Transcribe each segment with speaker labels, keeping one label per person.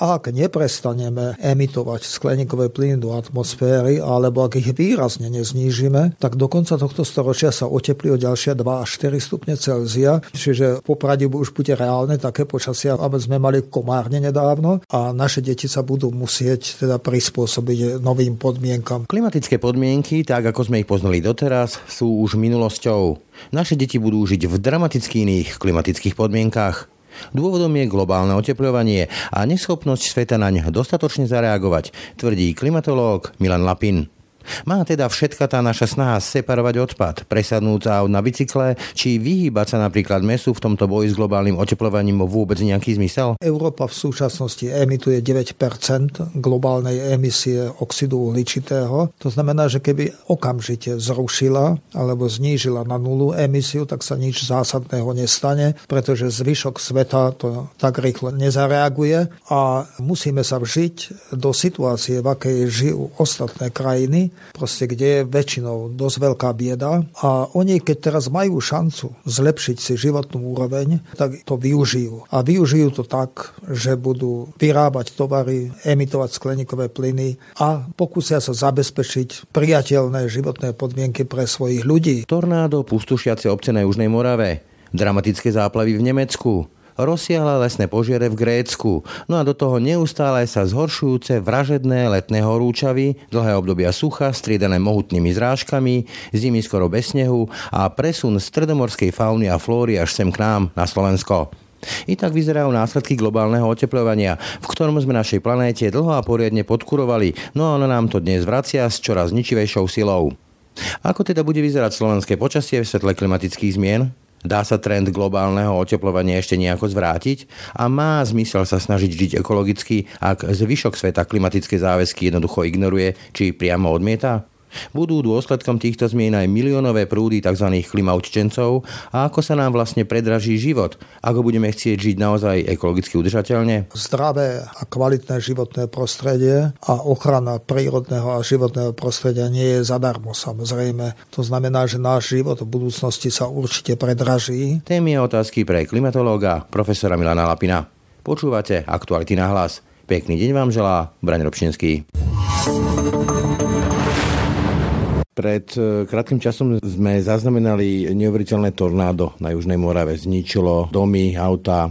Speaker 1: Ak neprestaneme emitovať skleníkové plyny do atmosféry, alebo ak ich výrazne neznížime, tak do konca tohto storočia sa oteplí o ďalšie 2 až 4 stupne Celzia. Čiže poprade už bude reálne také počasie, aby sme mali komárne nedávno a naše deti sa budú musieť teda prispôsobiť novým podmienkam.
Speaker 2: Klimatické podmienky, tak ako sme ich poznali doteraz, sú už minulosťou. Naše deti budú žiť v dramaticky iných klimatických podmienkách. Dôvodom je globálne oteplovanie a neschopnosť sveta naň dostatočne zareagovať, tvrdí klimatológ Milan Lapin. Má teda všetka tá naša snaha separovať odpad, presadnúť sa na bicykle, či vyhýbať sa napríklad mesu v tomto boji s globálnym oteplovaním vôbec nejaký zmysel?
Speaker 1: Európa v súčasnosti emituje 9% globálnej emisie oxidu uhličitého. To znamená, že keby okamžite zrušila alebo znížila na nulu emisiu, tak sa nič zásadného nestane, pretože zvyšok sveta to tak rýchlo nezareaguje a musíme sa vžiť do situácie, v akej žijú ostatné krajiny, proste kde je väčšinou dosť veľká bieda a oni, keď teraz majú šancu zlepšiť si životnú úroveň, tak to využijú. A využijú to tak, že budú vyrábať tovary, emitovať skleníkové plyny a pokúsia sa zabezpečiť priateľné životné podmienky pre svojich ľudí.
Speaker 2: Tornádo pustušiace obce na Južnej Morave, dramatické záplavy v Nemecku, rozsiahle lesné požiare v Grécku, no a do toho neustále sa zhoršujúce vražedné letné horúčavy, dlhé obdobia sucha, striedané mohutnými zrážkami, zimy skoro bez snehu a presun stredomorskej fauny a flóry až sem k nám na Slovensko. I tak vyzerajú následky globálneho oteplovania, v ktorom sme našej planéte dlho a poriadne podkurovali, no a ono nám to dnes vracia s čoraz ničivejšou silou. Ako teda bude vyzerať slovenské počasie v svetle klimatických zmien? Dá sa trend globálneho oteplovania ešte nejako zvrátiť a má zmysel sa snažiť žiť ekologicky, ak zvyšok sveta klimatické záväzky jednoducho ignoruje či priamo odmieta? Budú dôsledkom týchto zmien aj miliónové prúdy tzv. klimautčencov a ako sa nám vlastne predraží život, ako budeme chcieť žiť naozaj ekologicky udržateľne?
Speaker 1: Zdravé a kvalitné životné prostredie a ochrana prírodného a životného prostredia nie je zadarmo samozrejme. To znamená, že náš život v budúcnosti sa určite predraží.
Speaker 2: Témy otázky pre klimatológa profesora Milana Lapina. Počúvate aktuality na hlas. Pekný deň vám želá Braň Robšinský. Pred e, krátkým časom sme zaznamenali neuveriteľné tornádo na Južnej Morave. Zničilo domy, auta,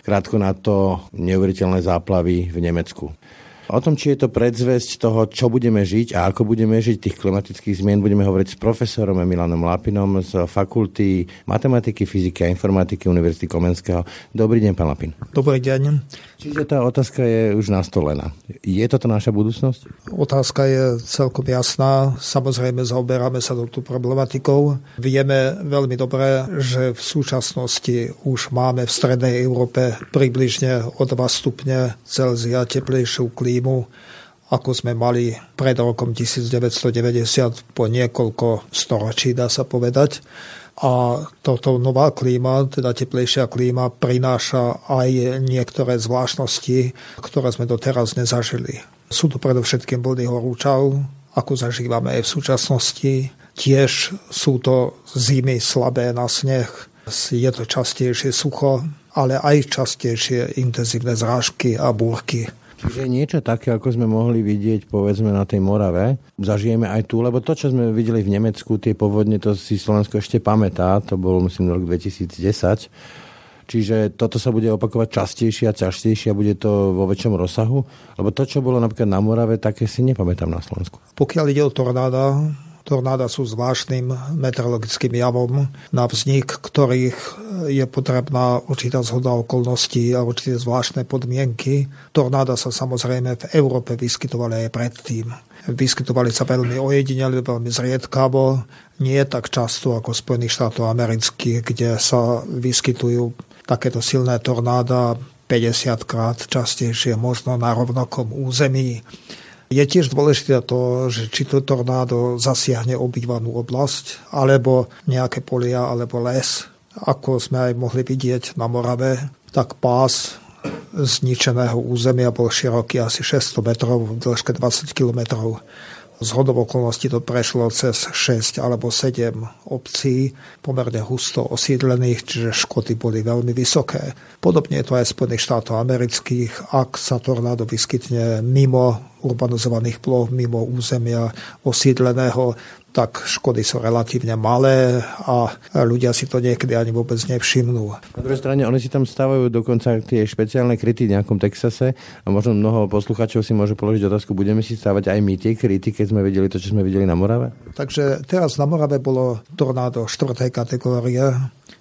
Speaker 2: krátko na to neuveriteľné záplavy v Nemecku. O tom, či je to predzvesť toho, čo budeme žiť a ako budeme žiť tých klimatických zmien, budeme hovoriť s profesorom Milanom Lapinom z Fakulty matematiky, fyziky a informatiky Univerzity Komenského. Dobrý deň, pán Lapin.
Speaker 1: Dobrý deň.
Speaker 2: Čiže tá otázka je už nastolená. Je toto naša budúcnosť?
Speaker 1: Otázka je celkom jasná. Samozrejme, zaoberáme sa touto problematikou. Vieme veľmi dobre, že v súčasnosti už máme v strednej Európe približne o 2 stupne Celzia teplejšiu klímu klímu, ako sme mali pred rokom 1990 po niekoľko storočí, dá sa povedať. A toto nová klíma, teda teplejšia klíma, prináša aj niektoré zvláštnosti, ktoré sme doteraz nezažili. Sú to predovšetkým vlny horúčav, ako zažívame aj v súčasnosti. Tiež sú to zimy slabé na sneh, je to častejšie sucho, ale aj častejšie intenzívne zrážky a búrky.
Speaker 2: Čiže niečo také, ako sme mohli vidieť, povedzme, na tej Morave, zažijeme aj tu, lebo to, čo sme videli v Nemecku, tie povodne, to si Slovensko ešte pamätá, to bol, myslím, rok 2010. Čiže toto sa bude opakovať častejšie a častejšie a bude to vo väčšom rozsahu. Lebo to, čo bolo napríklad na Morave, také si nepamätám na Slovensku.
Speaker 1: Pokiaľ ide o tornáda, Tornáda sú zvláštnym meteorologickým javom, na vznik ktorých je potrebná určitá zhoda okolností a určité zvláštne podmienky. Tornáda sa samozrejme v Európe vyskytovali aj predtým. Vyskytovali sa veľmi ojedinele, veľmi zriedkavo, nie tak často ako v Spojených štátov amerických, kde sa vyskytujú takéto silné tornáda 50 krát častejšie možno na rovnakom území. Je tiež dôležité to, že či to tornádo zasiahne obývanú oblasť, alebo nejaké polia, alebo les. Ako sme aj mohli vidieť na Morave, tak pás zničeného územia bol široký asi 600 metrov, v dĺžke 20 kilometrov. Z hodov okolností to prešlo cez 6 alebo 7 obcí, pomerne husto osídlených, čiže škody boli veľmi vysoké. Podobne je to aj v Spojených štátov amerických. Ak sa tornádo vyskytne mimo urbanizovaných ploch, mimo územia osídleného, tak škody sú relatívne malé a ľudia si to niekedy ani vôbec nevšimnú.
Speaker 2: Na druhej strane, oni si tam stávajú dokonca tie špeciálne kryty v nejakom Texase a možno mnoho posluchačov si môže položiť otázku, budeme si stávať aj my tie kryty, keď sme videli to, čo sme videli na Morave?
Speaker 1: Takže teraz na Morave bolo tornádo 4. kategórie,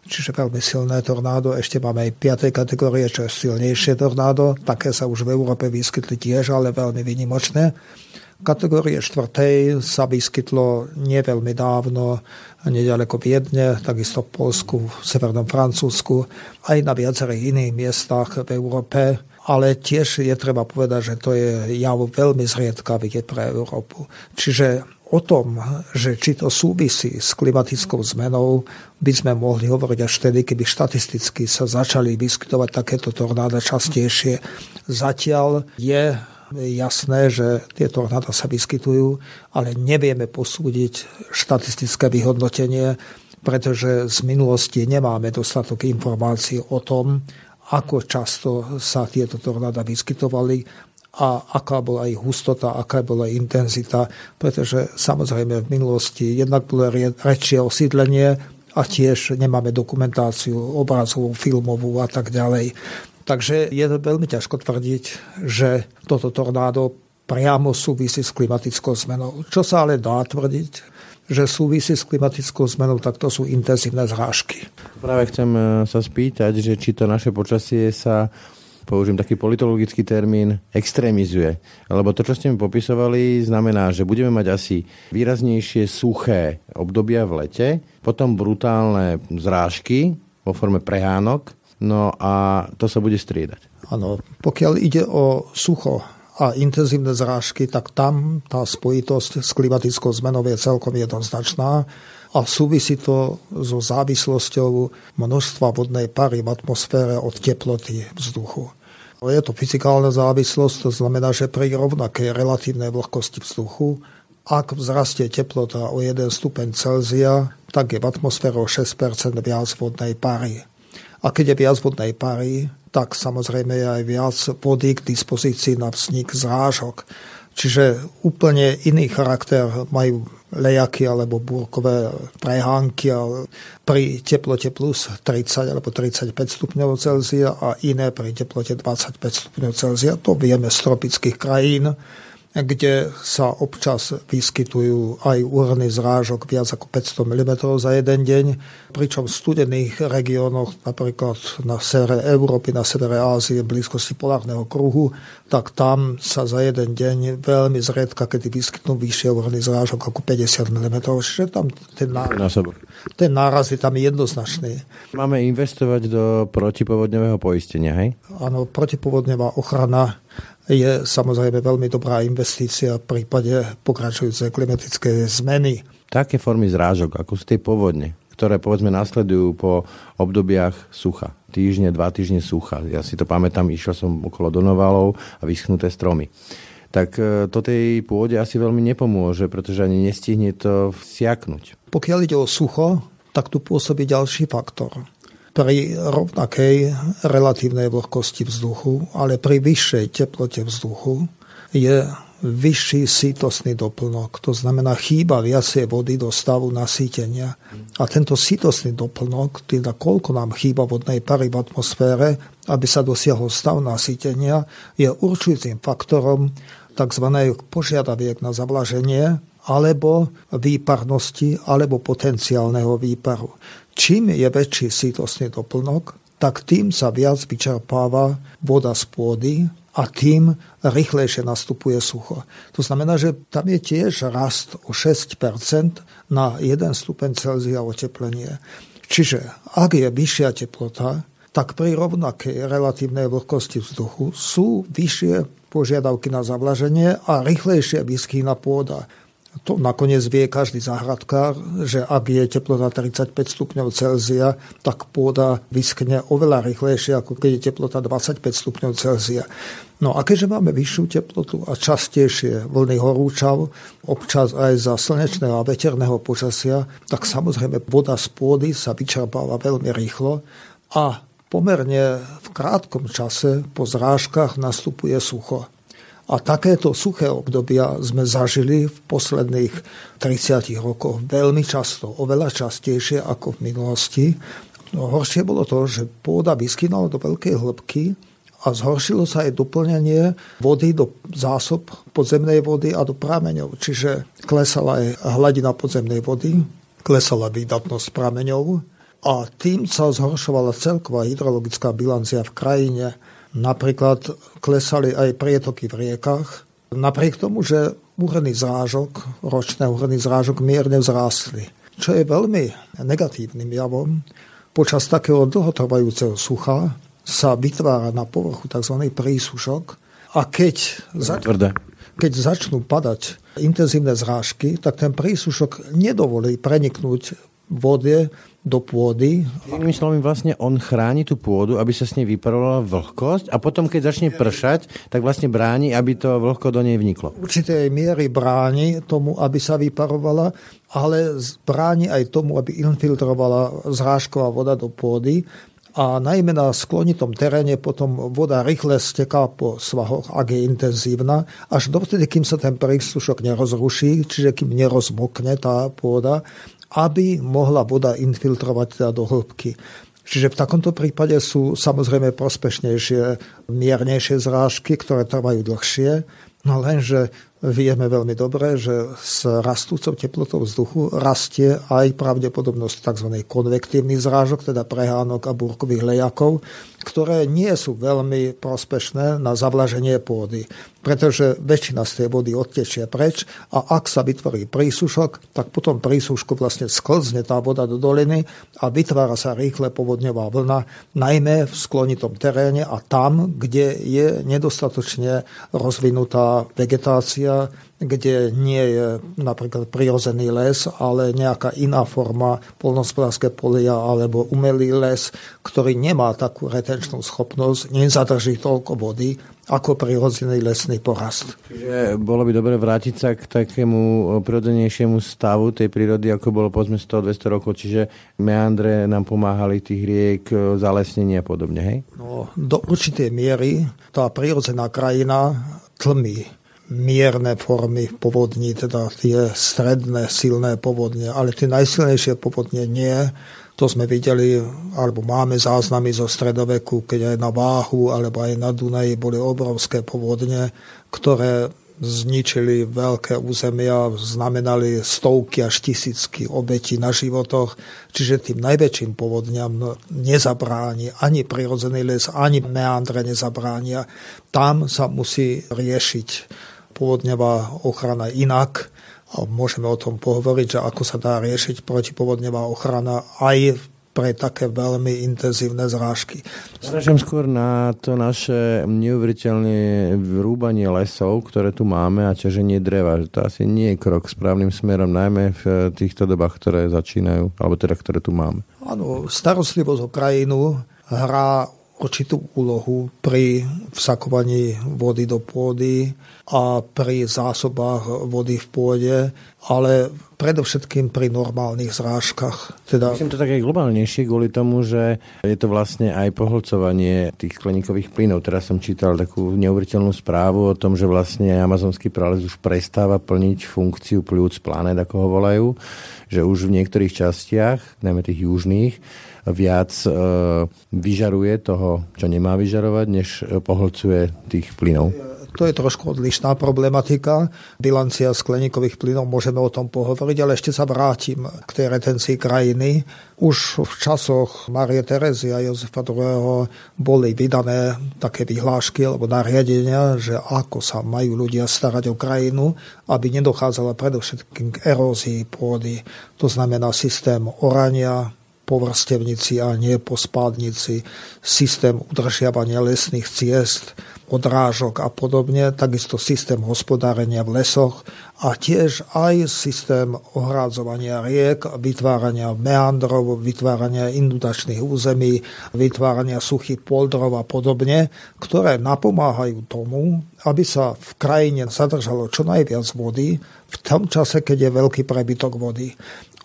Speaker 1: čiže veľmi silné tornádo. Ešte máme aj 5. kategórie, čo je silnejšie tornádo. Také sa už v Európe vyskytli tiež, ale veľmi vynimočné. Kategórie štvrtej sa vyskytlo nie veľmi dávno, nedaleko Viedne, takisto v Polsku, v severnom Francúzsku, aj na viacerých iných miestach v Európe. Ale tiež je treba povedať, že to je jav veľmi zriedkavý pre Európu. Čiže o tom, že či to súvisí s klimatickou zmenou, by sme mohli hovoriť až vtedy, keby štatisticky sa začali vyskytovať takéto tornáda častejšie. Zatiaľ je jasné, že tieto tornáda sa vyskytujú, ale nevieme posúdiť štatistické vyhodnotenie, pretože z minulosti nemáme dostatok informácií o tom, ako často sa tieto tornáda vyskytovali a aká bola ich hustota, aká bola intenzita, pretože samozrejme v minulosti jednak bolo rečie osídlenie a tiež nemáme dokumentáciu obrazovú, filmovú a tak ďalej. Takže je veľmi ťažko tvrdiť, že toto tornádo priamo súvisí s klimatickou zmenou. Čo sa ale dá tvrdiť? že súvisí s klimatickou zmenou, tak to sú intenzívne zrážky.
Speaker 2: Práve chcem e, sa spýtať, že či to naše počasie sa použijem taký politologický termín, extrémizuje. Lebo to, čo ste mi popisovali, znamená, že budeme mať asi výraznejšie suché obdobia v lete, potom brutálne zrážky vo forme prehánok No a to sa bude striedať.
Speaker 1: Áno, pokiaľ ide o sucho a intenzívne zrážky, tak tam tá spojitosť s klimatickou zmenou je celkom jednoznačná a súvisí to so závislosťou množstva vodnej pary v atmosfére od teploty vzduchu. Je to fyzikálna závislosť, to znamená, že pri rovnakej relatívnej vlhkosti vzduchu, ak vzrastie teplota o 1 stupeň Celzia, tak je v atmosfére o 6% viac vodnej pary. A keď je viac vodnej pary, tak samozrejme je aj viac vody k dispozícii na vznik zrážok. Čiže úplne iný charakter majú lejaky alebo búrkové prehánky pri teplote plus 30 alebo 35 stupňov Celzia a iné pri teplote 25 stupňov Celzia. To vieme z tropických krajín kde sa občas vyskytujú aj úrny zrážok viac ako 500 mm za jeden deň, pričom v studených regiónoch, napríklad na severe Európy, na severe Ázie, v blízkosti polárneho kruhu, tak tam sa za jeden deň veľmi zriedka, kedy vyskytnú vyššie úrny zrážok ako 50 mm. Čiže tam ten náraz, ten náraz je tam jednoznačný.
Speaker 2: Máme investovať do protipovodňového poistenia, hej?
Speaker 1: Áno, protipovodňová ochrana je samozrejme veľmi dobrá investícia v prípade pokračujúcej klimatickej zmeny.
Speaker 2: Také formy zrážok, ako sú tie povodne, ktoré povedzme nasledujú po obdobiach sucha. Týždne, dva týždne sucha. Ja si to pamätám, išiel som okolo Donovalov a vyschnuté stromy. Tak e, to tej pôde asi veľmi nepomôže, pretože ani nestihne to vsiaknúť.
Speaker 1: Pokiaľ ide o sucho, tak tu pôsobí ďalší faktor pri rovnakej relatívnej vlhkosti vzduchu, ale pri vyššej teplote vzduchu je vyšší sítosný doplnok. To znamená, chýba viacej vody do stavu nasýtenia. A tento sítosný doplnok, teda koľko nám chýba vodnej pary v atmosfére, aby sa dosiahol stav nasýtenia, je určujúcim faktorom tzv. požiadaviek na zavlaženie alebo výparnosti alebo potenciálneho výparu. Čím je väčší sítosný doplnok, tak tým sa viac vyčerpáva voda z pôdy a tým rýchlejšie nastupuje sucho. To znamená, že tam je tiež rast o 6% na 1 stupeň Celzia oteplenie. Čiže ak je vyššia teplota, tak pri rovnakej relatívnej vlhkosti vzduchu sú vyššie požiadavky na zavlaženie a rýchlejšie vyschýna pôda. To nakoniec vie každý záhradkár, že ak je teplota 35 stupňov Celzia, tak pôda vyskne oveľa rýchlejšie, ako keď je teplota 25 stupňov Celzia. No a keďže máme vyššiu teplotu a častejšie vlny horúčav, občas aj za slnečného a veterného počasia, tak samozrejme voda z pôdy sa vyčerpáva veľmi rýchlo a pomerne v krátkom čase po zrážkach nastupuje sucho. A takéto suché obdobia sme zažili v posledných 30 rokoch veľmi často, oveľa častejšie ako v minulosti. No, horšie bolo to, že pôda vyskynala do veľkej hĺbky a zhoršilo sa aj doplňanie vody do zásob podzemnej vody a do prameňov. Čiže klesala aj hladina podzemnej vody, klesala výdatnosť prameňov a tým sa zhoršovala celková hydrologická bilancia v krajine. Napríklad klesali aj prietoky v riekach, napriek tomu, že úhrný zrážok, ročné úhrný zrážok mierne vzrástli. Čo je veľmi negatívnym javom, počas takého dlhotrvajúceho sucha sa vytvára na povrchu tzv. prísušok a keď,
Speaker 2: za...
Speaker 1: keď začnú padať intenzívne zrážky, tak ten prísušok nedovolí preniknúť vode do pôdy.
Speaker 2: Inými slovami, vlastne on chráni tú pôdu, aby sa s nej vyparovala vlhkosť a potom, keď začne pršať, tak vlastne bráni, aby to vlhko do nej vniklo.
Speaker 1: Určitej miery bráni tomu, aby sa vyparovala, ale bráni aj tomu, aby infiltrovala zrážková voda do pôdy a najmä na sklonitom teréne potom voda rýchle steká po svahoch, ak je intenzívna, až dovtedy, kým sa ten príslušok nerozruší, čiže kým nerozmokne tá pôda aby mohla voda infiltrovať teda do hĺbky. Čiže v takomto prípade sú samozrejme prospešnejšie, miernejšie zrážky, ktoré trvajú dlhšie, no lenže vieme veľmi dobre, že s rastúcou teplotou vzduchu rastie aj pravdepodobnosť tzv. konvektívnych zrážok, teda prehánok a búrkových lejakov, ktoré nie sú veľmi prospešné na zavlaženie pôdy pretože väčšina z tej vody odtečie preč a ak sa vytvorí prísušok, tak potom prísušku vlastne sklzne tá voda do doliny a vytvára sa rýchle povodňová vlna, najmä v sklonitom teréne a tam, kde je nedostatočne rozvinutá vegetácia, kde nie je napríklad prirozený les, ale nejaká iná forma polnospodárske polia alebo umelý les, ktorý nemá takú retenčnú schopnosť, nezadrží toľko vody ako prirodzený lesný porast.
Speaker 2: Čiže bolo by dobre vrátiť sa k takému prirodzenejšiemu stavu tej prírody, ako bolo povedzme 100-200 rokov, čiže meandre nám pomáhali tých riek, zalesnenie a podobne, hej?
Speaker 1: No, do určitej miery tá prirodzená krajina tlmí mierne formy povodní, teda tie stredné silné povodne, ale tie najsilnejšie povodne nie to sme videli, alebo máme záznamy zo stredoveku, keď aj na Váhu alebo aj na Dunaji boli obrovské povodne, ktoré zničili veľké územia, znamenali stovky až tisícky obetí na životoch, čiže tým najväčším povodňam nezabráni ani prirodzený les, ani meandre nezabránia. Tam sa musí riešiť povodňová ochrana inak, a môžeme o tom pohovoriť, že ako sa dá riešiť protipovodňová ochrana aj pre také veľmi intenzívne zrážky.
Speaker 2: Zražím skôr na to naše neuveriteľné rúbanie lesov, ktoré tu máme a ťaženie dreva. To asi nie je krok správnym smerom, najmä v týchto dobách, ktoré začínajú, alebo teda ktoré tu máme.
Speaker 1: Áno, starostlivosť o krajinu hrá určitú úlohu pri vsakovaní vody do pôdy a pri zásobách vody v pôde, ale predovšetkým pri normálnych zrážkach.
Speaker 2: Teda... Myslím to také globálnejšie kvôli tomu, že je to vlastne aj poholcovanie tých skleníkových plynov. Teraz som čítal takú neuveriteľnú správu o tom, že vlastne amazonský prales už prestáva plniť funkciu pľúc planet, ako ho volajú, že už v niektorých častiach, najmä tých južných, viac e, vyžaruje toho, čo nemá vyžarovať, než pohlcuje tých plynov?
Speaker 1: To je trošku odlišná problematika. Bilancia skleníkových plynov, môžeme o tom pohovoriť, ale ešte sa vrátim k tej retencii krajiny. Už v časoch Marie Terezy a Jozefa II. boli vydané také vyhlášky alebo nariadenia, že ako sa majú ľudia starať o krajinu, aby nedochádzala predovšetkým k erózii pôdy. To znamená systém orania, po vrstevnici a nie po spádnici, systém udržiavania lesných ciest, odrážok a podobne, takisto systém hospodárenia v lesoch a tiež aj systém ohrádzovania riek, vytvárania meandrov, vytvárania inundačných území, vytvárania suchých poldrov a podobne, ktoré napomáhajú tomu, aby sa v krajine zadržalo čo najviac vody v tom čase, keď je veľký prebytok vody.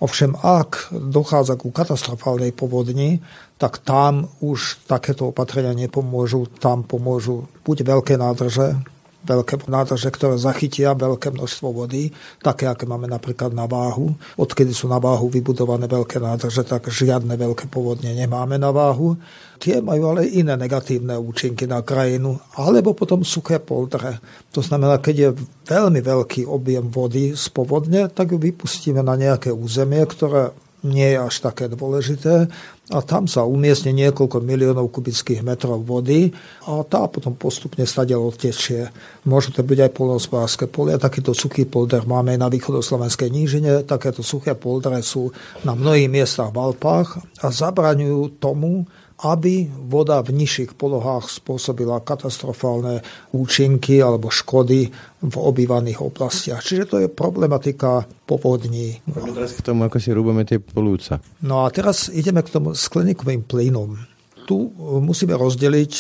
Speaker 1: Ovšem, ak dochádza ku katastrofálnej povodni, tak tam už takéto opatrenia nepomôžu. Tam pomôžu buď veľké nádrže, veľké nádrže, ktoré zachytia veľké množstvo vody, také, aké máme napríklad na váhu. Odkedy sú na váhu vybudované veľké nádrže, tak žiadne veľké povodne nemáme na váhu. Tie majú ale iné negatívne účinky na krajinu, alebo potom suché poldre. To znamená, keď je veľmi veľký objem vody z povodne, tak ju vypustíme na nejaké územie, ktoré nie je až také dôležité. A tam sa umiestne niekoľko miliónov kubických metrov vody a tá potom postupne stade odtečie. Môžu to byť aj polnospodárske polia, takýto suchý polder máme aj na východoslovenskej nížine, takéto suché poldre sú na mnohých miestach v Alpách a zabraňujú tomu, aby voda v nižších polohách spôsobila katastrofálne účinky alebo škody v obývaných oblastiach. Čiže to je problematika povodní.
Speaker 2: Poďme teraz k tomu, ako si rúbame tie polúca.
Speaker 1: No a teraz ideme k tomu skleníkovým plynom tu musíme rozdeliť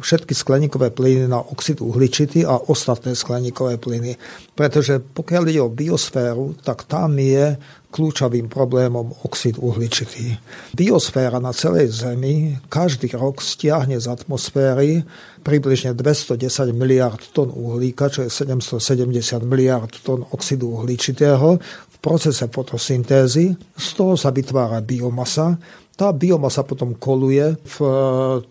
Speaker 1: všetky skleníkové plyny na oxid uhličitý a ostatné skleníkové plyny. Pretože pokiaľ ide o biosféru, tak tam je kľúčovým problémom oxid uhličitý. Biosféra na celej Zemi každý rok stiahne z atmosféry približne 210 miliard tón uhlíka, čo je 770 miliard tón oxidu uhličitého v procese fotosyntézy. Z toho sa vytvára biomasa, tá biomasa potom koluje v eh,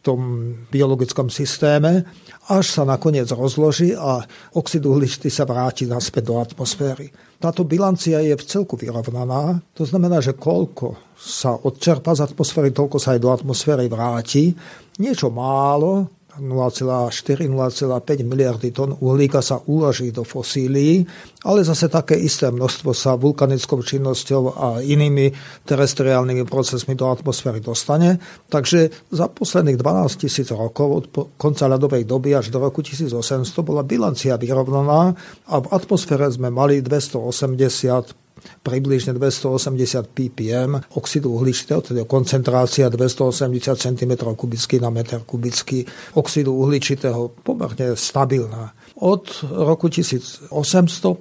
Speaker 1: tom biologickom systéme, až sa nakoniec rozloží a oxid uhličitý sa vráti naspäť do atmosféry. Táto bilancia je v celku vyrovnaná, to znamená, že koľko sa odčerpa z atmosféry, toľko sa aj do atmosféry vráti. Niečo málo, 0,4-0,5 miliardy tón uhlíka sa uloží do fosílií, ale zase také isté množstvo sa vulkanickou činnosťou a inými terestriálnymi procesmi do atmosféry dostane. Takže za posledných 12 tisíc rokov od konca ľadovej doby až do roku 1800 bola bilancia vyrovnaná a v atmosfére sme mali 280 približne 280 ppm oxidu uhličitého, teda koncentrácia 280 cm kubický na meter kubický oxidu uhličitého pomerne stabilná. Od roku 1800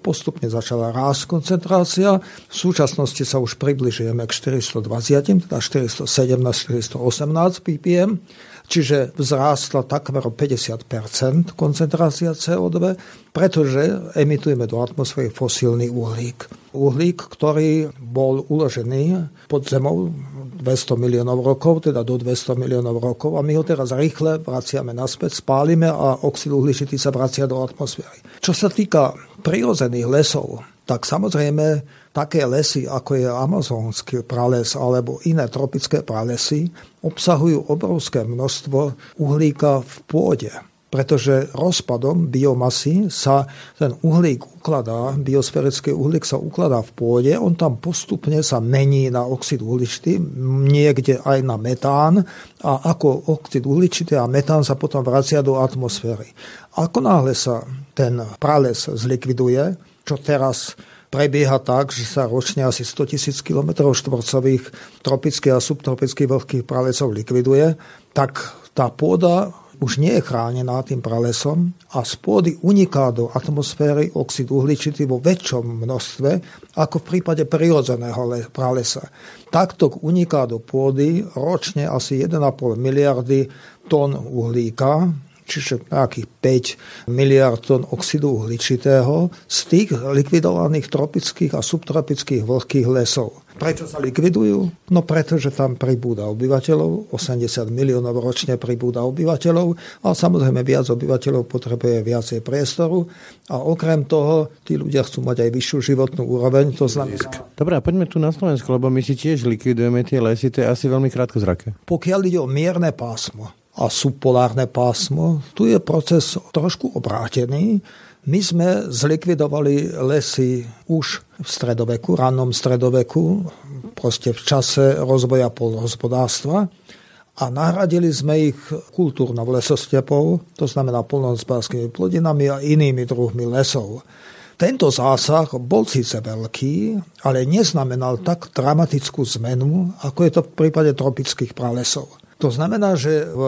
Speaker 1: postupne začala rásť koncentrácia. V súčasnosti sa už približujeme k 420, teda 417, 418 ppm čiže vzrástla takmer o 50 koncentrácia CO2, pretože emitujeme do atmosféry fosílny uhlík. Uhlík, ktorý bol uložený pod zemou 200 miliónov rokov, teda do 200 miliónov rokov a my ho teraz rýchle vraciame naspäť, spálime a oxid uhličitý sa vracia do atmosféry. Čo sa týka prirodzených lesov, tak samozrejme také lesy, ako je amazonský prales alebo iné tropické pralesy, obsahujú obrovské množstvo uhlíka v pôde pretože rozpadom biomasy sa ten uhlík ukladá, biosférický uhlík sa ukladá v pôde, on tam postupne sa mení na oxid uhličitý, niekde aj na metán a ako oxid uhličitý a metán sa potom vracia do atmosféry. Ako náhle sa ten prales zlikviduje, čo teraz prebieha tak, že sa ročne asi 100 tisíc km štvorcových tropických a subtropických vlhkých pralesov likviduje, tak tá pôda už nie je chránená tým pralesom a z pôdy uniká do atmosféry oxid uhličitý vo väčšom množstve ako v prípade prirodzeného pralesa. Takto uniká do pôdy ročne asi 1,5 miliardy tón uhlíka, čiže nejakých 5 miliard tón oxidu uhličitého z tých likvidovaných tropických a subtropických vlhkých lesov. Prečo sa likvidujú? No preto, že tam pribúda obyvateľov, 80 miliónov ročne pribúda obyvateľov a samozrejme viac obyvateľov potrebuje viacej priestoru a okrem toho tí ľudia chcú mať aj vyššiu životnú úroveň, to znamená...
Speaker 2: Dobre, poďme tu na Slovensku, lebo my si tiež likvidujeme tie lesy, to je asi veľmi krátko zrake.
Speaker 1: Pokiaľ ide o mierne pásmo, a subpolárne pásmo. Tu je proces trošku obrátený. My sme zlikvidovali lesy už v stredoveku, rannom stredoveku, proste v čase rozvoja polnohospodárstva a nahradili sme ich kultúrnou lesostepou, to znamená polnohospodárskymi plodinami a inými druhmi lesov. Tento zásah bol síce veľký, ale neznamenal tak dramatickú zmenu, ako je to v prípade tropických pralesov. To znamená, že v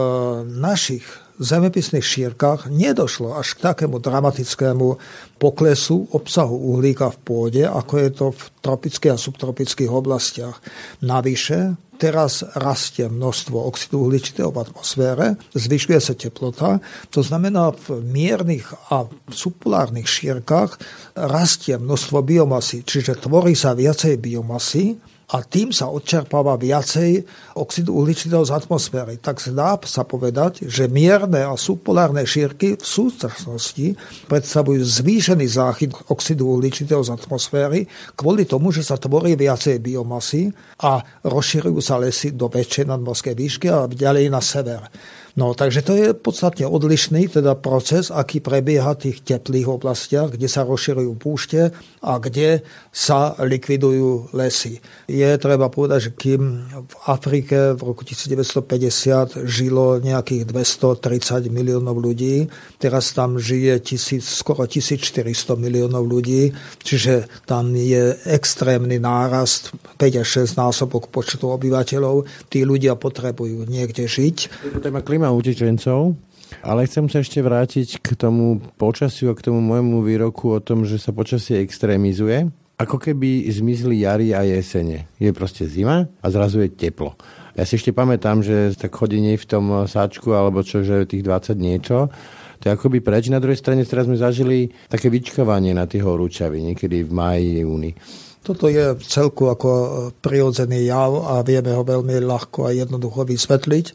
Speaker 1: našich zemepisných šírkach nedošlo až k takému dramatickému poklesu obsahu uhlíka v pôde, ako je to v tropických a subtropických oblastiach. Navyše, teraz rastie množstvo oxidu uhličitého v atmosfére, zvyšuje sa teplota, to znamená v miernych a subpolárnych šírkach rastie množstvo biomasy, čiže tvorí sa viacej biomasy, a tým sa odčerpáva viacej oxidu uhličitého z atmosféry. Tak dá sa povedať, že mierne a subpolárne šírky v súčasnosti predstavujú zvýšený záchyt oxidu uhličitého z atmosféry kvôli tomu, že sa tvorí viacej biomasy a rozširujú sa lesy do väčšej nadmorskej výšky a ďalej na sever. No, takže to je podstatne odlišný teda proces, aký prebieha v tých teplých oblastiach, kde sa rozširujú púšte a kde sa likvidujú lesy. Je treba povedať, že kým v Afrike v roku 1950 žilo nejakých 230 miliónov ľudí, teraz tam žije tisíc, skoro 1400 miliónov ľudí, čiže tam je extrémny nárast 5 až 6 násobok počtu obyvateľov. Tí ľudia potrebujú niekde žiť.
Speaker 2: Téma klima téma utečencov, ale chcem sa ešte vrátiť k tomu počasiu a k tomu môjmu výroku o tom, že sa počasie extrémizuje. Ako keby zmizli jary a jesene. Je proste zima a zrazu je teplo. Ja si ešte pamätám, že tak chodenie v tom sáčku, alebo čo, že tých 20 niečo, to je akoby preč. Na druhej strane teraz sme zažili také vyčkovanie na tie horúčavy, niekedy v máji, júni.
Speaker 1: Toto je celku ako prirodzený jav a vieme ho veľmi ľahko a jednoducho vysvetliť.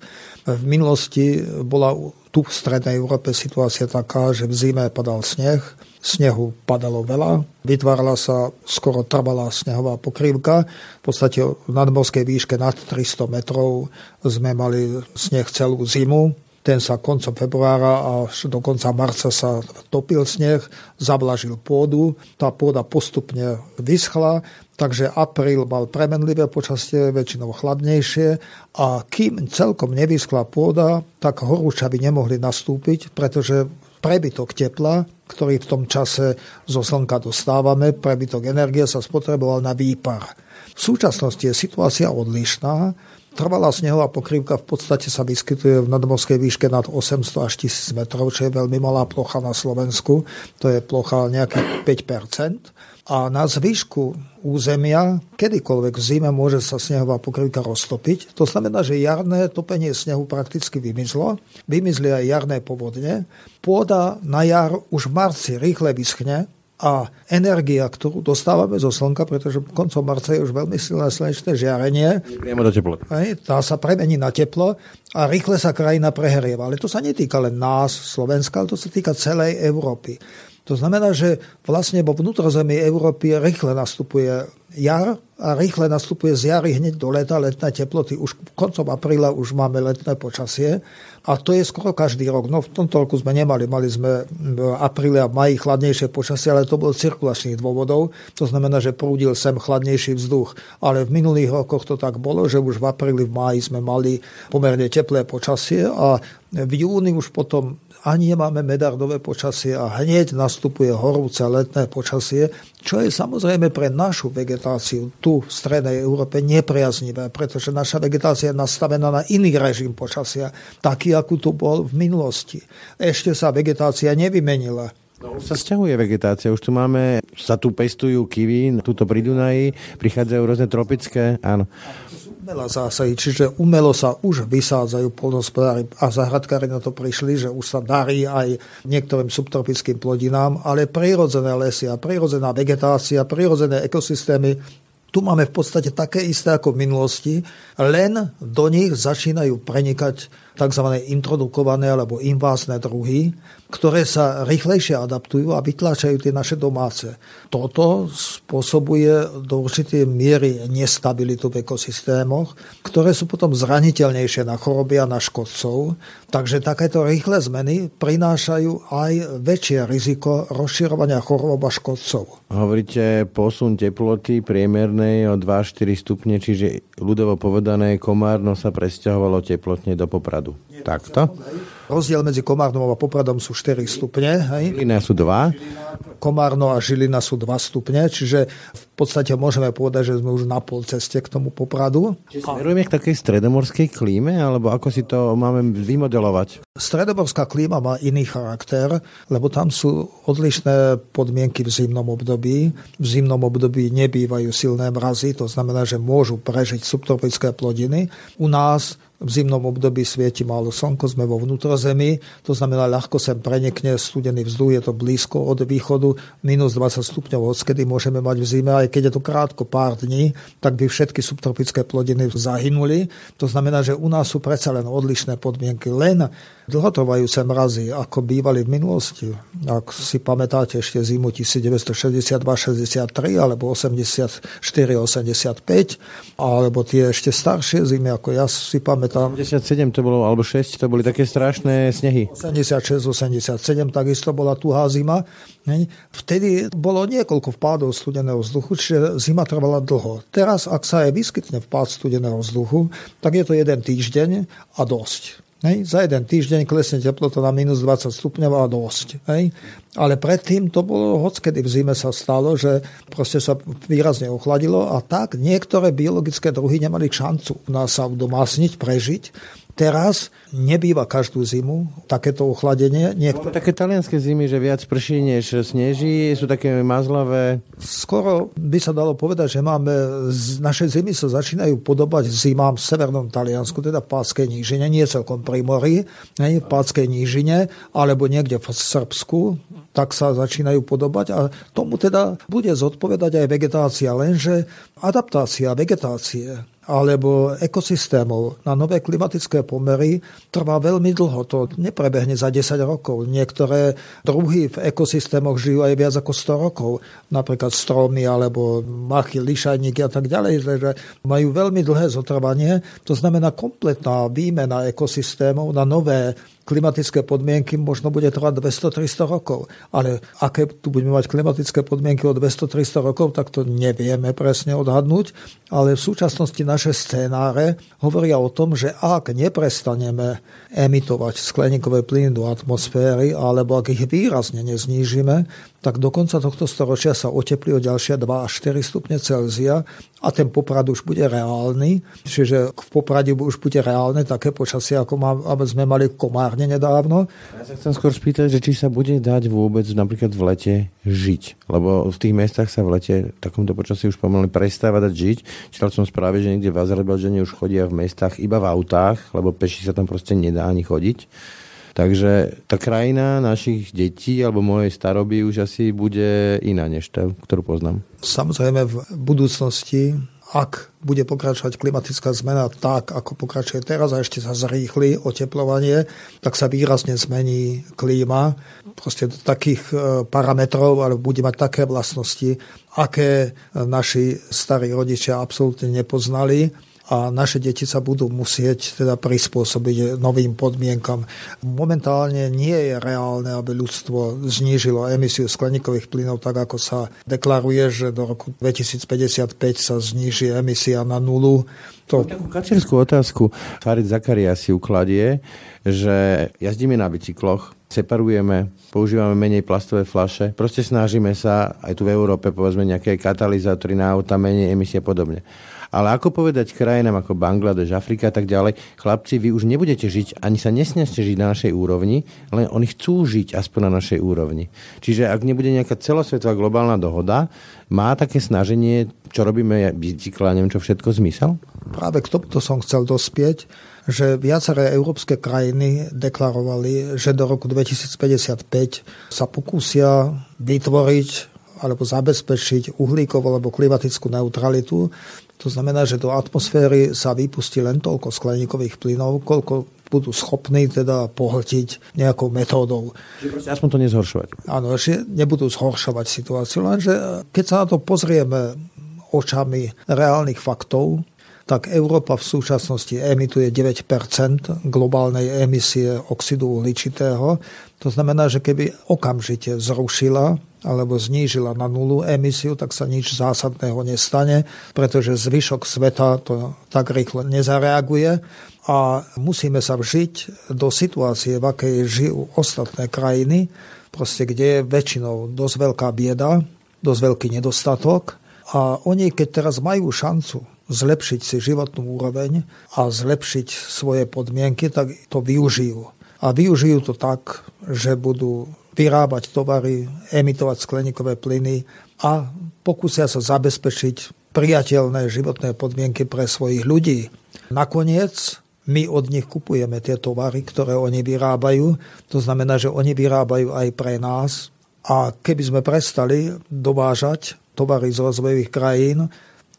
Speaker 1: V minulosti bola tu v Strednej Európe situácia taká, že v zime padal sneh, snehu padalo veľa, vytvárala sa skoro trvalá snehová pokrývka. V podstate v nadmorskej výške nad 300 metrov sme mali sneh celú zimu. Ten sa koncom februára až do konca marca sa topil sneh, zablažil pôdu, tá pôda postupne vyschla, takže apríl mal premenlivé počasie, väčšinou chladnejšie a kým celkom nevyschla pôda, tak horúčavy nemohli nastúpiť, pretože prebytok tepla, ktorý v tom čase zo slnka dostávame, prebytok energie sa spotreboval na výpar. V súčasnosti je situácia odlišná, Trvalá snehová pokrývka v podstate sa vyskytuje v nadmorskej výške nad 800 až 1000 metrov, čo je veľmi malá plocha na Slovensku. To je plocha nejakých 5% A na zvyšku územia, kedykoľvek v zime môže sa snehová pokrývka roztopiť. To znamená, že jarné topenie snehu prakticky vymizlo. Vymizli aj jarné povodne. Pôda na jar už v marci rýchle vyschne, a energia, ktorú dostávame zo Slnka, pretože koncom marca je už veľmi silné slnečné žiarenie,
Speaker 2: Priamo do teploty.
Speaker 1: tá sa premení na teplo a rýchle sa krajina prehrieva. Ale to sa netýka len nás, Slovenska, ale to sa týka celej Európy. To znamená, že vlastne vo vnútrozemí Európy rýchle nastupuje jar a rýchle nastupuje z jary hneď do leta, letné teploty. Už koncom apríla už máme letné počasie a to je skoro každý rok. No v tomto roku sme nemali, mali sme v apríli a maji chladnejšie počasie, ale to bol cirkulačných dôvodov. To znamená, že prúdil sem chladnejší vzduch. Ale v minulých rokoch to tak bolo, že už v apríli, v maji sme mali pomerne teplé počasie a v júni už potom ani nemáme medardové počasie a hneď nastupuje horúce letné počasie, čo je samozrejme pre našu vegetáciu tu v strednej Európe nepriaznivé, pretože naša vegetácia je nastavená na iný režim počasia, taký, ako tu bol v minulosti. Ešte sa vegetácia nevymenila.
Speaker 2: No, už sa stiahuje vegetácia, už tu máme, sa tu pestujú kivy, tuto pri Dunaji, prichádzajú rôzne tropické, áno
Speaker 1: umelá zásahy, čiže umelo sa už vysádzajú polnospodári a zahradkári na to prišli, že už sa darí aj niektorým subtropickým plodinám, ale prirodzené lesy a prirodzená vegetácia, prirodzené ekosystémy tu máme v podstate také isté ako v minulosti, len do nich začínajú prenikať tzv. introdukované alebo invázne druhy, ktoré sa rýchlejšie adaptujú a vytláčajú tie naše domáce. Toto spôsobuje do určitej miery nestabilitu v ekosystémoch, ktoré sú potom zraniteľnejšie na choroby a na škodcov. Takže takéto rýchle zmeny prinášajú aj väčšie riziko rozširovania chorób a škodcov.
Speaker 2: Hovoríte posun teploty priemernej o 2-4 stupne, čiže ľudovo povedané Komárno sa presťahovalo teplotne do Popradu. Takto?
Speaker 1: Rozdiel medzi Komárnom a Popradom sú 4 stupne. Hej?
Speaker 2: Žilina sú 2.
Speaker 1: Komárno a Žilina sú 2 stupne, čiže v podstate môžeme povedať, že sme už na pol ceste k tomu Popradu.
Speaker 2: Smerujeme k takej stredomorskej klíme, alebo ako si to máme vymodelovať?
Speaker 1: Stredomorská klíma má iný charakter, lebo tam sú odlišné podmienky v zimnom období. V zimnom období nebývajú silné mrazy, to znamená, že môžu prežiť subtropické plodiny. U nás v zimnom období svieti málo slnko, sme vo vnútrozemí, to znamená, ľahko sem prenikne studený vzduch, je to blízko od východu, minus 20 stupňov, odkedy môžeme mať v zime, aj keď je to krátko pár dní, tak by všetky subtropické plodiny zahynuli. To znamená, že u nás sú predsa len odlišné podmienky. Len dlhotrvajúce mrazy, ako bývali v minulosti. Ak si pamätáte ešte zimu 1962-63 alebo 84-85, alebo tie ešte staršie zimy, ako ja si pamätám.
Speaker 2: 87 to bolo, alebo 6, to boli také strašné snehy.
Speaker 1: 86-87 takisto bola tuhá zima. Vtedy bolo niekoľko vpádov studeného vzduchu, čiže zima trvala dlho. Teraz, ak sa aj vyskytne vpád studeného vzduchu, tak je to jeden týždeň a dosť. Hej. Za jeden týždeň klesne teplota na minus 20 stupňov a dosť. Hej. Ale predtým to bolo, hockedy v zime sa stalo, že proste sa výrazne ochladilo a tak niektoré biologické druhy nemali šancu u nás sa udomásniť, prežiť Teraz nebýva každú zimu takéto ochladenie.
Speaker 2: Niektor... Také talianské zimy, že viac prší než sneží, sú také mazlavé.
Speaker 1: Skoro by sa dalo povedať, že máme, naše zimy sa začínajú podobať zimám v severnom Taliansku, teda v Páckej nížine, nie celkom pri mori, nie v Páckej nížine, alebo niekde v Srbsku, tak sa začínajú podobať a tomu teda bude zodpovedať aj vegetácia, lenže adaptácia vegetácie alebo ekosystémov na nové klimatické pomery trvá veľmi dlho. To neprebehne za 10 rokov. Niektoré druhy v ekosystémoch žijú aj viac ako 100 rokov. Napríklad stromy alebo machy, lišajníky a tak ďalej, že majú veľmi dlhé zotrvanie. To znamená kompletná výmena ekosystémov na nové klimatické podmienky možno bude trvať 200-300 rokov. Ale aké tu budeme mať klimatické podmienky o 200-300 rokov, tak to nevieme presne odhadnúť. Ale v súčasnosti naše scénáre hovoria o tom, že ak neprestaneme emitovať skleníkové plyny do atmosféry, alebo ak ich výrazne neznížime, tak do konca tohto storočia sa oteplí o ďalšie 2 až 4 stupne Celzia a ten poprad už bude reálny. Čiže v poprade už bude reálne také počasie, ako má, sme mali Komárne nedávno.
Speaker 2: Ja sa chcem skôr spýtať, že či sa bude dať vôbec napríklad v lete žiť. Lebo v tých mestách sa v lete v takomto počasí už pomaly prestáva dať žiť. Čítal som správy, že niekde v Azerbajdžane už chodia v mestách iba v autách, lebo peši sa tam proste nedá ani chodiť. Takže tá krajina našich detí alebo mojej staroby už asi bude iná než tá, ktorú poznám.
Speaker 1: Samozrejme v budúcnosti ak bude pokračovať klimatická zmena tak, ako pokračuje teraz a ešte sa zrýchli oteplovanie, tak sa výrazne zmení klíma. Proste do takých e, parametrov, ale bude mať také vlastnosti, aké naši starí rodičia absolútne nepoznali a naše deti sa budú musieť teda prispôsobiť novým podmienkam. Momentálne nie je reálne, aby ľudstvo znížilo emisiu skleníkových plynov tak, ako sa deklaruje, že do roku 2055 sa zníži emisia na nulu.
Speaker 2: To... Takú kačerskú otázku Farid Zakaria si ukladie, že jazdíme na bicykloch, separujeme, používame menej plastové flaše, proste snažíme sa aj tu v Európe povedzme nejaké katalizátory na auta, menej emisie a podobne. Ale ako povedať krajinám ako Bangladeš, Afrika a tak ďalej, chlapci, vy už nebudete žiť, ani sa nesnažte žiť na našej úrovni, len oni chcú žiť aspoň na našej úrovni. Čiže ak nebude nejaká celosvetová globálna dohoda, má také snaženie, čo robíme bicykla, neviem čo všetko, zmysel?
Speaker 1: Práve k tomuto som chcel dospieť, že viaceré európske krajiny deklarovali, že do roku 2055 sa pokúsia vytvoriť alebo zabezpečiť uhlíkovú alebo klimatickú neutralitu to znamená, že do atmosféry sa vypustí len toľko skleníkových plynov, koľko budú schopní teda pohltiť nejakou metódou.
Speaker 2: Čiže aspoň to nezhoršovať.
Speaker 1: Áno, že nebudú zhoršovať situáciu, lenže keď sa na to pozrieme očami reálnych faktov, tak Európa v súčasnosti emituje 9% globálnej emisie oxidu uhličitého. To znamená, že keby okamžite zrušila alebo znížila na nulu emisiu, tak sa nič zásadného nestane, pretože zvyšok sveta to tak rýchlo nezareaguje a musíme sa vžiť do situácie, v akej žijú ostatné krajiny, proste kde je väčšinou dosť veľká bieda, dosť veľký nedostatok a oni, keď teraz majú šancu zlepšiť si životnú úroveň a zlepšiť svoje podmienky, tak to využijú. A využijú to tak, že budú vyrábať tovary, emitovať skleníkové plyny a pokúsia sa zabezpečiť priateľné životné podmienky pre svojich ľudí. Nakoniec my od nich kupujeme tie tovary, ktoré oni vyrábajú. To znamená, že oni vyrábajú aj pre nás. A keby sme prestali dovážať tovary z rozvojových krajín,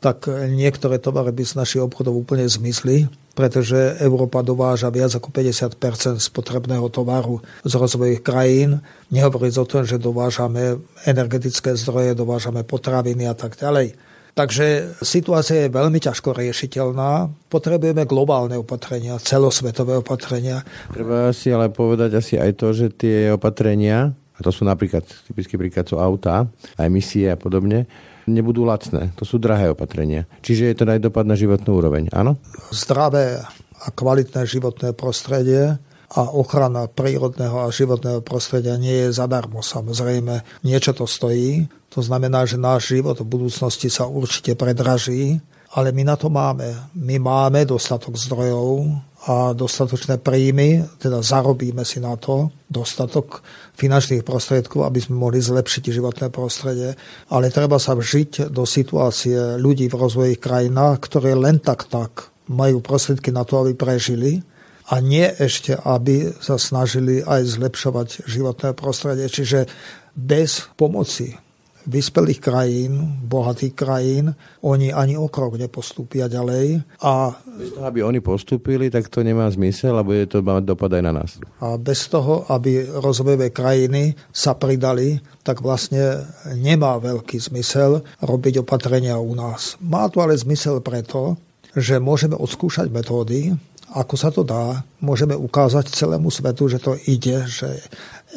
Speaker 1: tak niektoré tovary by z našich obchodov úplne zmizli, pretože Európa dováža viac ako 50% spotrebného tovaru z rozvojových krajín. Nehovoriť o tom, že dovážame energetické zdroje, dovážame potraviny a tak ďalej. Takže situácia je veľmi ťažko riešiteľná. Potrebujeme globálne opatrenia, celosvetové opatrenia.
Speaker 2: Treba si ale povedať asi aj to, že tie opatrenia, a to sú napríklad, typický príklad sú autá, emisie a podobne, nebudú lacné. To sú drahé opatrenia. Čiže je to aj dopad na životnú úroveň, áno?
Speaker 1: Zdravé a kvalitné životné prostredie a ochrana prírodného a životného prostredia nie je zadarmo. Samozrejme, niečo to stojí. To znamená, že náš život v budúcnosti sa určite predraží ale my na to máme. My máme dostatok zdrojov a dostatočné príjmy, teda zarobíme si na to dostatok finančných prostriedkov, aby sme mohli zlepšiť životné prostredie. Ale treba sa vžiť do situácie ľudí v rozvojových krajinách, ktoré len tak tak majú prostriedky na to, aby prežili a nie ešte, aby sa snažili aj zlepšovať životné prostredie. Čiže bez pomoci vyspelých krajín, bohatých krajín, oni ani o krok nepostúpia ďalej. A
Speaker 2: bez toho, aby oni postúpili, tak to nemá zmysel a bude to mať dopad aj na nás.
Speaker 1: A bez toho, aby rozvojové krajiny sa pridali, tak vlastne nemá veľký zmysel robiť opatrenia u nás. Má to ale zmysel preto, že môžeme odskúšať metódy, ako sa to dá, môžeme ukázať celému svetu, že to ide, že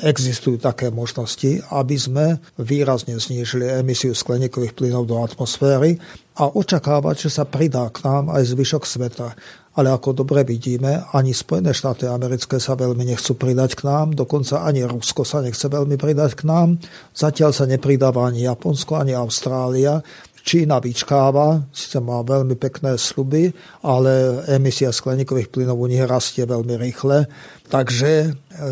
Speaker 1: existujú také možnosti, aby sme výrazne znížili emisiu skleníkových plynov do atmosféry a očakávať, že sa pridá k nám aj zvyšok sveta. Ale ako dobre vidíme, ani Spojené štáty americké sa veľmi nechcú pridať k nám, dokonca ani Rusko sa nechce veľmi pridať k nám. Zatiaľ sa nepridáva ani Japonsko, ani Austrália. Čína vyčkáva, síce má veľmi pekné sluby, ale emisia skleníkových plynov u nich rastie veľmi rýchle. Takže e,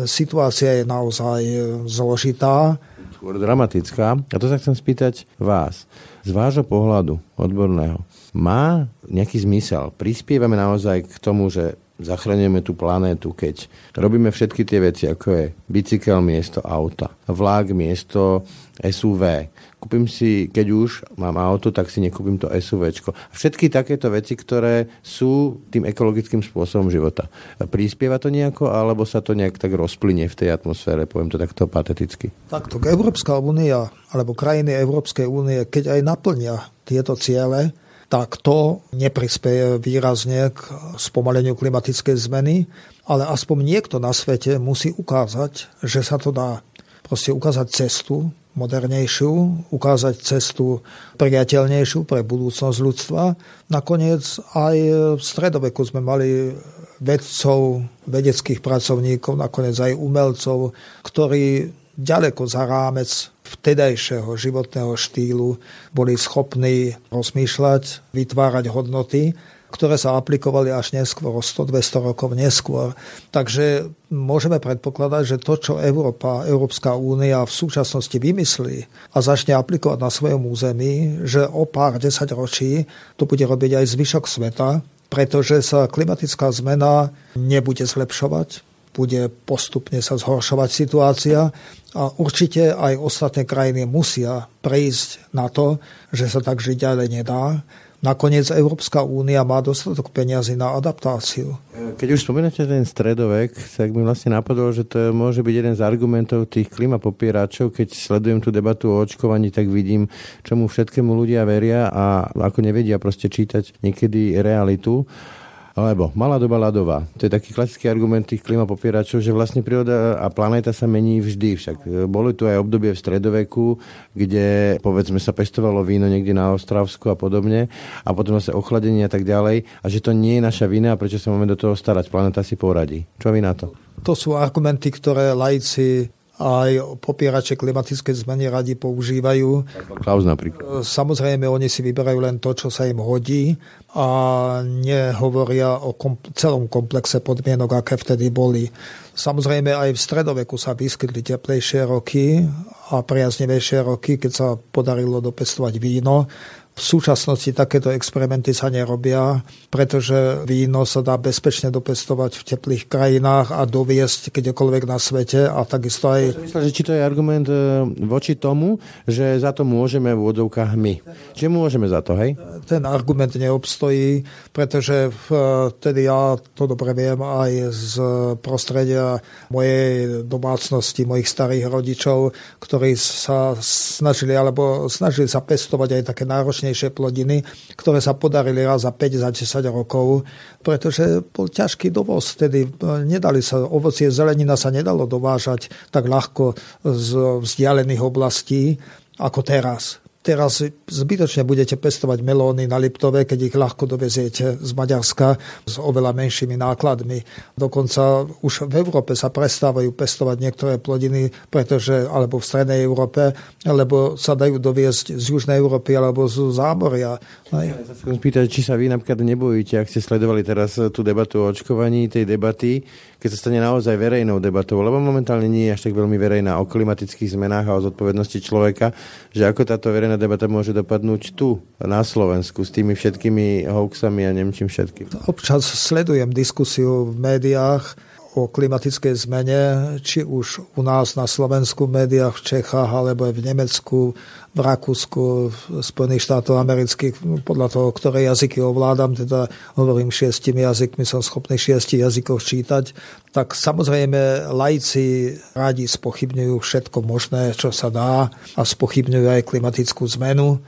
Speaker 1: situácia je naozaj e, zložitá.
Speaker 2: Skôr dramatická. A to sa chcem spýtať vás. Z vášho pohľadu odborného, má nejaký zmysel? Prispievame naozaj k tomu, že zachraňujeme tú planétu, keď robíme všetky tie veci, ako je bicykel miesto auta, vlák miesto SUV. Kúpim si, keď už mám auto, tak si nekúpim to SUV. Všetky takéto veci, ktoré sú tým ekologickým spôsobom života. Prispieva to nejako, alebo sa to nejak tak rozplynie v tej atmosfére, poviem to takto pateticky?
Speaker 1: Takto, Európska únia, alebo krajiny Európskej únie, keď aj naplnia tieto ciele, tak to neprispieje výrazne k spomaleniu klimatickej zmeny, ale aspoň niekto na svete musí ukázať, že sa to dá. Proste ukázať cestu modernejšiu, ukázať cestu priateľnejšiu pre budúcnosť ľudstva. Nakoniec aj v stredoveku sme mali vedcov, vedeckých pracovníkov, nakoniec aj umelcov, ktorí ďaleko za rámec vtedajšieho životného štýlu boli schopní rozmýšľať, vytvárať hodnoty, ktoré sa aplikovali až neskôr, 100-200 rokov neskôr. Takže môžeme predpokladať, že to, čo Európa, Európska únia v súčasnosti vymyslí a začne aplikovať na svojom území, že o pár desať ročí to bude robiť aj zvyšok sveta, pretože sa klimatická zmena nebude zlepšovať, bude postupne sa zhoršovať situácia a určite aj ostatné krajiny musia prejsť na to, že sa tak žiť ďalej nedá. Nakoniec Európska únia má dostatok peniazy na adaptáciu.
Speaker 2: Keď už spomínate ten stredovek, tak mi vlastne napadlo, že to môže byť jeden z argumentov tých klimapopieračov. Keď sledujem tú debatu o očkovaní, tak vidím, čomu všetkému ľudia veria a ako nevedia proste čítať niekedy realitu. Lebo malá doba ľadová. To je taký klasický argument tých klimapopieračov, že vlastne príroda a planéta sa mení vždy. Však boli tu aj obdobie v stredoveku, kde povedzme sa pestovalo víno niekde na Ostravsku a podobne a potom sa ochladenie a tak ďalej a že to nie je naša vina a prečo sa máme do toho starať. Planéta si poradí. Čo vy na to?
Speaker 1: To sú argumenty, ktoré lajci aj popierače klimatické zmeny radi používajú.
Speaker 2: Klaus napríklad.
Speaker 1: Samozrejme, oni si vyberajú len to, čo sa im hodí a nehovoria o kom- celom komplexe podmienok, aké vtedy boli. Samozrejme, aj v stredoveku sa vyskytli teplejšie roky a priaznivejšie roky, keď sa podarilo dopestovať víno. V súčasnosti takéto experimenty sa nerobia, pretože víno sa dá bezpečne dopestovať v teplých krajinách a doviesť kedykoľvek na svete a takisto aj...
Speaker 2: Myslím, že či to je argument e, voči tomu, že za to môžeme v úvodzovkách my. Či môžeme za to, hej?
Speaker 1: Ten argument neobstojí, pretože vtedy ja to dobre viem aj z prostredia mojej domácnosti, mojich starých rodičov, ktorí sa snažili, alebo snažili sa pestovať aj také náročné najvzácnejšie plodiny, ktoré sa podarili raz za 5, za 10 rokov, pretože bol ťažký dovoz. Tedy e, nedali sa, ovocie, zelenina sa nedalo dovážať tak ľahko z vzdialených oblastí ako teraz teraz zbytočne budete pestovať melóny na Liptove, keď ich ľahko doveziete z Maďarska s oveľa menšími nákladmi. Dokonca už v Európe sa prestávajú pestovať niektoré plodiny, pretože, alebo v Strednej Európe, lebo sa dajú doviezť z Južnej Európy alebo z zámoria.
Speaker 2: Ja sa spýtať, či sa vy napríklad nebojíte, ak ste sledovali teraz tú debatu o očkovaní, tej debaty, keď sa stane naozaj verejnou debatou, lebo momentálne nie je až tak veľmi verejná o klimatických zmenách a o zodpovednosti človeka, že ako táto verejná debata môže dopadnúť tu, na Slovensku, s tými všetkými hoaxami a nemčím všetkým.
Speaker 1: Občas sledujem diskusiu v médiách o klimatickej zmene, či už u nás na Slovensku v médiách, v Čechách, alebo aj v Nemecku, v Rakúsku, v Spojených štátoch amerických, podľa toho, ktoré jazyky ovládam, teda hovorím šiestimi jazykmi, som schopný šiesti jazykov čítať, tak samozrejme lajci radi spochybňujú všetko možné, čo sa dá a spochybňujú aj klimatickú zmenu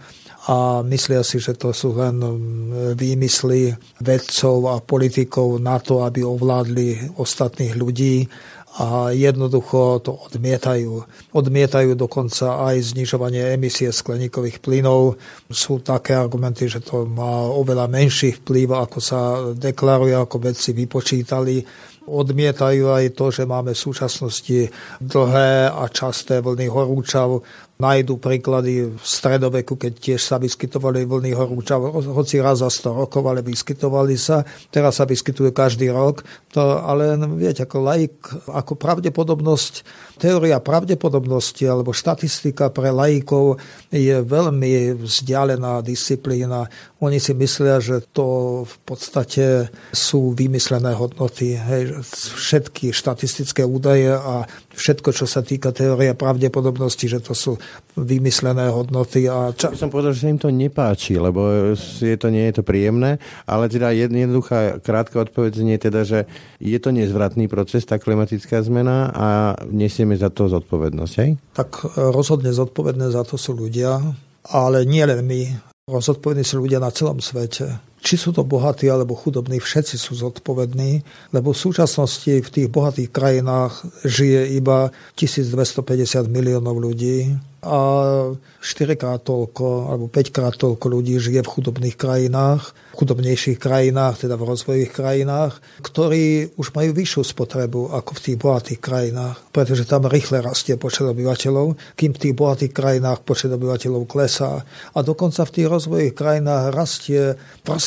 Speaker 1: a myslia si, že to sú len um, výmysly vedcov a politikov na to, aby ovládli ostatných ľudí a jednoducho to odmietajú. Odmietajú dokonca aj znižovanie emisie skleníkových plynov. Sú také argumenty, že to má oveľa menší vplyv, ako sa deklaruje, ako vedci vypočítali Odmietajú aj to, že máme v súčasnosti dlhé a časté vlny horúčav. Nájdu príklady v stredoveku, keď tiež sa vyskytovali vlny horúčav, hoci raz za 100 rokov, ale vyskytovali sa. Teraz sa vyskytujú každý rok. To, ale viete, ako laik, ako pravdepodobnosť Teória pravdepodobnosti alebo štatistika pre laikov je veľmi vzdialená disciplína. Oni si myslia, že to v podstate sú vymyslené hodnoty. Hej, všetky štatistické údaje a všetko, čo sa týka teórie pravdepodobnosti, že to sú vymyslené hodnoty. A
Speaker 2: ča... By som povedal, že sa im to nepáči, lebo je to, nie je to príjemné, ale teda jednoduchá krátka odpoveď je teda, že je to nezvratný proces, tá klimatická zmena a nesieme za to zodpovednosť, hej?
Speaker 1: Tak e, rozhodne zodpovedné za to sú ľudia, ale nie len my. Zodpovední sú ľudia na celom svete či sú to bohatí alebo chudobní, všetci sú zodpovední, lebo v súčasnosti v tých bohatých krajinách žije iba 1250 miliónov ľudí a 4 krát toľko alebo 5 krát toľko ľudí žije v chudobných krajinách, v chudobnejších krajinách, teda v rozvojových krajinách, ktorí už majú vyššiu spotrebu ako v tých bohatých krajinách, pretože tam rýchle rastie počet obyvateľov, kým v tých bohatých krajinách počet obyvateľov klesá. A dokonca v tých rozvojových krajinách rastie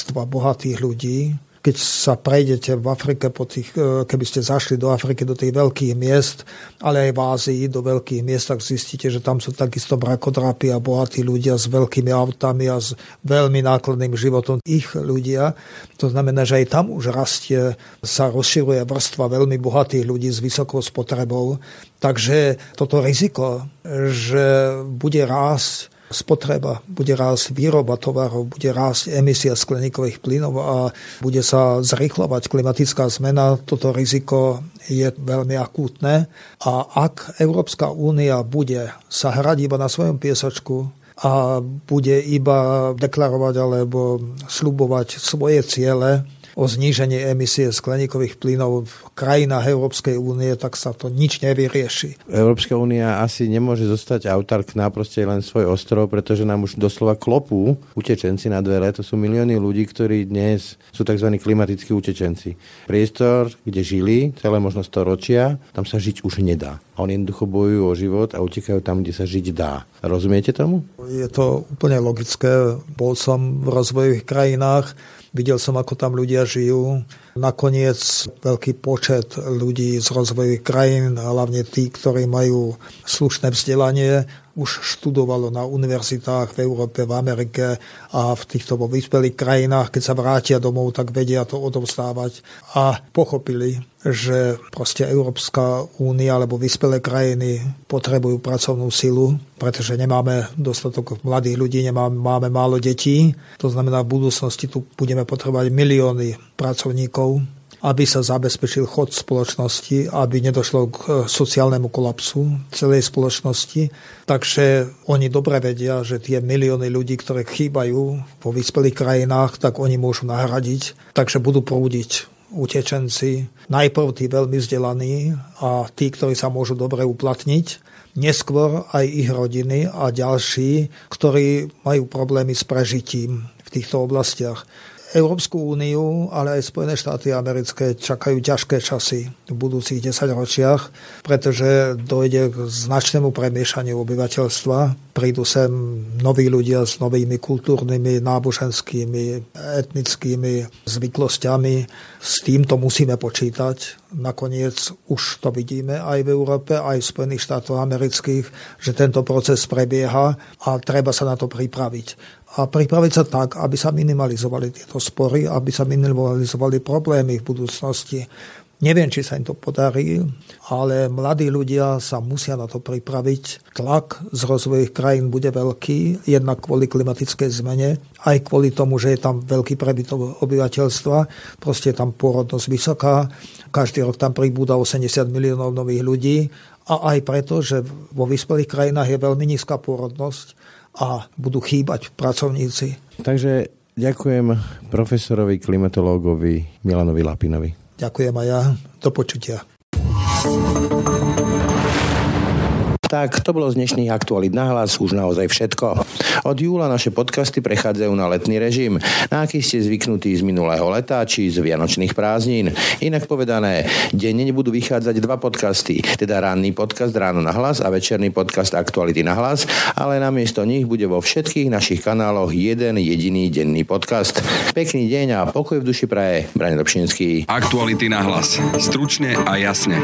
Speaker 1: vrstva bohatých ľudí, keď sa prejdete v Afrike, po tých, e, keby ste zašli do Afriky, do tých veľkých miest, ale aj v Ázii, do veľkých miest, tak zistíte, že tam sú takisto brakodrapy a bohatí ľudia s veľkými autami a s veľmi nákladným životom ich ľudia. To znamená, že aj tam už rastie, sa rozširuje vrstva veľmi bohatých ľudí s vysokou spotrebou. Takže toto riziko, že bude rásť spotreba, bude rásť výroba tovarov, bude rásť emisia skleníkových plynov a bude sa zrychlovať klimatická zmena. Toto riziko je veľmi akútne a ak Európska únia bude sa hrať iba na svojom piesočku, a bude iba deklarovať alebo slubovať svoje ciele, o zníženie emisie skleníkových plynov v krajinách Európskej únie, tak sa to nič nevyrieši.
Speaker 2: Európska únia asi nemôže zostať autarkná proste len svoj ostrov, pretože nám už doslova klopú utečenci na dvere. To sú milióny ľudí, ktorí dnes sú tzv. klimatickí utečenci. Priestor, kde žili celé možno storočia, tam sa žiť už nedá. Oni jednoducho bojujú o život a utekajú tam, kde sa žiť dá. Rozumiete tomu?
Speaker 1: Je to úplne logické. Bol som v rozvojových krajinách, Videl som, ako tam ľudia žijú. Nakoniec veľký počet ľudí z rozvojových krajín, hlavne tí, ktorí majú slušné vzdelanie, už študovalo na univerzitách v Európe, v Amerike a v týchto vyspelých krajinách, keď sa vrátia domov, tak vedia to odovzdávať. A pochopili, že proste Európska únia alebo vyspelé krajiny potrebujú pracovnú silu, pretože nemáme dostatok mladých ľudí, nemáme, máme málo detí. To znamená, v budúcnosti tu budeme potrebovať milióny pracovníkov aby sa zabezpečil chod spoločnosti, aby nedošlo k e, sociálnemu kolapsu celej spoločnosti. Takže oni dobre vedia, že tie milióny ľudí, ktoré chýbajú vo vyspelých krajinách, tak oni môžu nahradiť. Takže budú prúdiť utečenci, najprv tí veľmi vzdelaní a tí, ktorí sa môžu dobre uplatniť, neskôr aj ich rodiny a ďalší, ktorí majú problémy s prežitím v týchto oblastiach. Európsku úniu, ale aj Spojené štáty americké čakajú ťažké časy v budúcich 10 ročiach, pretože dojde k značnému premiešaniu obyvateľstva. Prídu sem noví ľudia s novými kultúrnymi, náboženskými, etnickými zvyklosťami. S týmto musíme počítať. Nakoniec už to vidíme aj v Európe, aj v Spojených štátoch amerických, že tento proces prebieha a treba sa na to pripraviť a pripraviť sa tak, aby sa minimalizovali tieto spory, aby sa minimalizovali problémy v budúcnosti. Neviem, či sa im to podarí, ale mladí ľudia sa musia na to pripraviť. Tlak z rozvojových krajín bude veľký, jednak kvôli klimatickej zmene, aj kvôli tomu, že je tam veľký prebytok obyvateľstva. Proste je tam pôrodnosť vysoká, každý rok tam pribúda 80 miliónov nových ľudí a aj preto, že vo vyspelých krajinách je veľmi nízka pôrodnosť a budú chýbať pracovníci.
Speaker 2: Takže ďakujem profesorovi klimatológovi Milanovi Lapinovi.
Speaker 1: Ďakujem aj ja. Do počutia.
Speaker 2: Tak to bolo z dnešných aktualít na hlas už naozaj všetko. Od júla naše podcasty prechádzajú na letný režim, na aký ste zvyknutí z minulého leta či z vianočných prázdnin. Inak povedané, denne budú vychádzať dva podcasty, teda ranný podcast Ráno na hlas a večerný podcast Aktuality na hlas, ale namiesto nich bude vo všetkých našich kanáloch jeden jediný denný podcast. Pekný deň a pokoj v duši praje. Brane Dobšinský.
Speaker 3: Aktuality na hlas. Stručne a jasne.